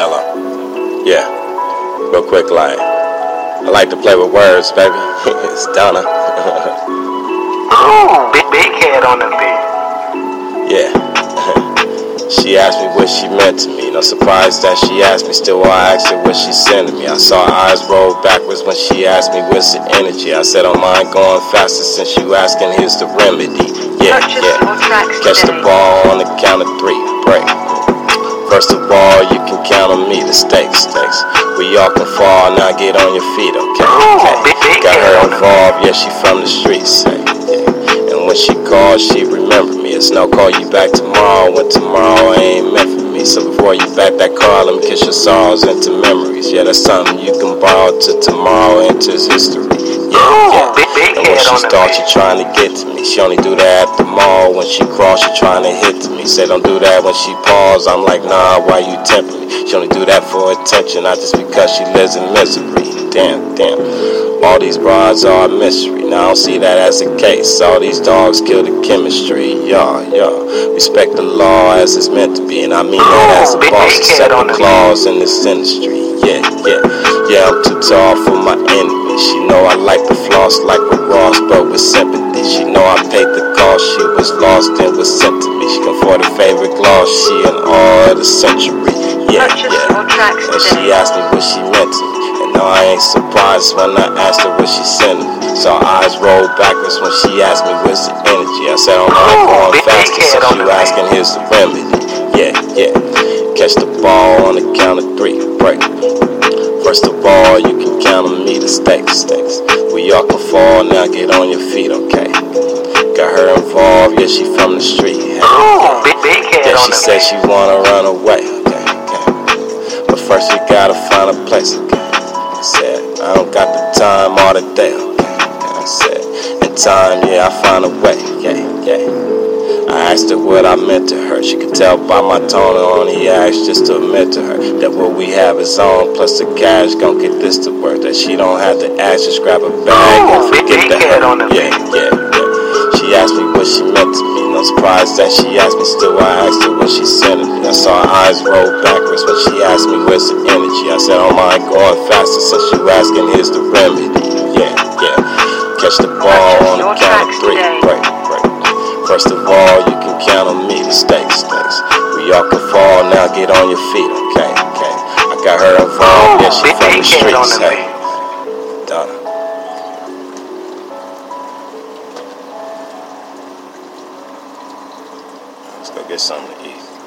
Jello. Yeah, real quick, like, I like to play with words, baby. it's Donna. Ooh, big, big head on the beat. Yeah. she asked me what she meant to me. No surprise that she asked me. Still, I asked her what she sent to me. I saw her eyes roll backwards when she asked me what's the energy. I said, "On mine going faster since you asking. Here's the remedy. Yeah, yeah. Catch the ball on the count of three. On me. The stakes, stakes. We all can fall. Now get on your feet, okay? okay. Got her head on the involved. Yeah, she from the streets. Say, yeah. And when she calls, she remember me. It's no call you back tomorrow when tomorrow ain't meant for me. So before you back that car, let me kiss your sorrows into memories. Yeah, that's something you can borrow to tomorrow enters history. Yeah, yeah. big, big And when she starts, she trying to get to me. She only do that at the mall. When she cross, she trying to hit to me. Say don't do that when she pause. I'm like, nah, why you tempting me? She only do that for attention, not just because she lives in misery. Damn, damn. All these broads are a mystery. Now I don't see that as a case. All these dogs kill the chemistry. Yeah, yeah. Respect the law as it's meant to be. And I mean that as a oh, boss. head Set the the claws in this industry. Yeah, yeah. Yeah, I'm too tall for my enemy. She know I like the floss like with Ross, but with sympathy. She know I paid the cost. She was lost and was sent to me. She can afford a favorite gloss. She an all the century. Yeah, yeah. And she asked me what she meant to me. And no, I ain't surprised when I asked her what she sent me. Saw eyes roll backwards when she asked me what's the energy. I said, I'm not going faster on you asking, here's the remedy. Yeah, yeah. Catch the ball on the count of three. Break. First of all, you can count on me, to the stakes, stakes. We all can fall, now get on your feet, okay? Got her involved, yeah, she from the street. Hey, Ooh, big, big head yeah, she said she wanna run away, okay, okay. But first we gotta find a place, okay? I said, I don't got the time all the day, okay? And I said, in time, yeah, I find a way, yeah, yeah. I asked her what I meant to her. She could tell by my tone on only asked just to admit to her that what we have is on, plus the cash gon' get this to work. That she don't have to ask, just grab a bag and forget the head hurt. on the Yeah, yeah, yeah. She asked me what she meant to me. No surprise that she asked me. Still, I asked her what she sent me. I saw her eyes roll backwards when she asked me where's the energy. I said, Oh my, going faster since you asking. Here's the remedy. Yeah, yeah. Catch the ball get on your feet, okay, okay. I got her involved. Yeah, she from the streets. Hey. Donna. Let's go get something to eat.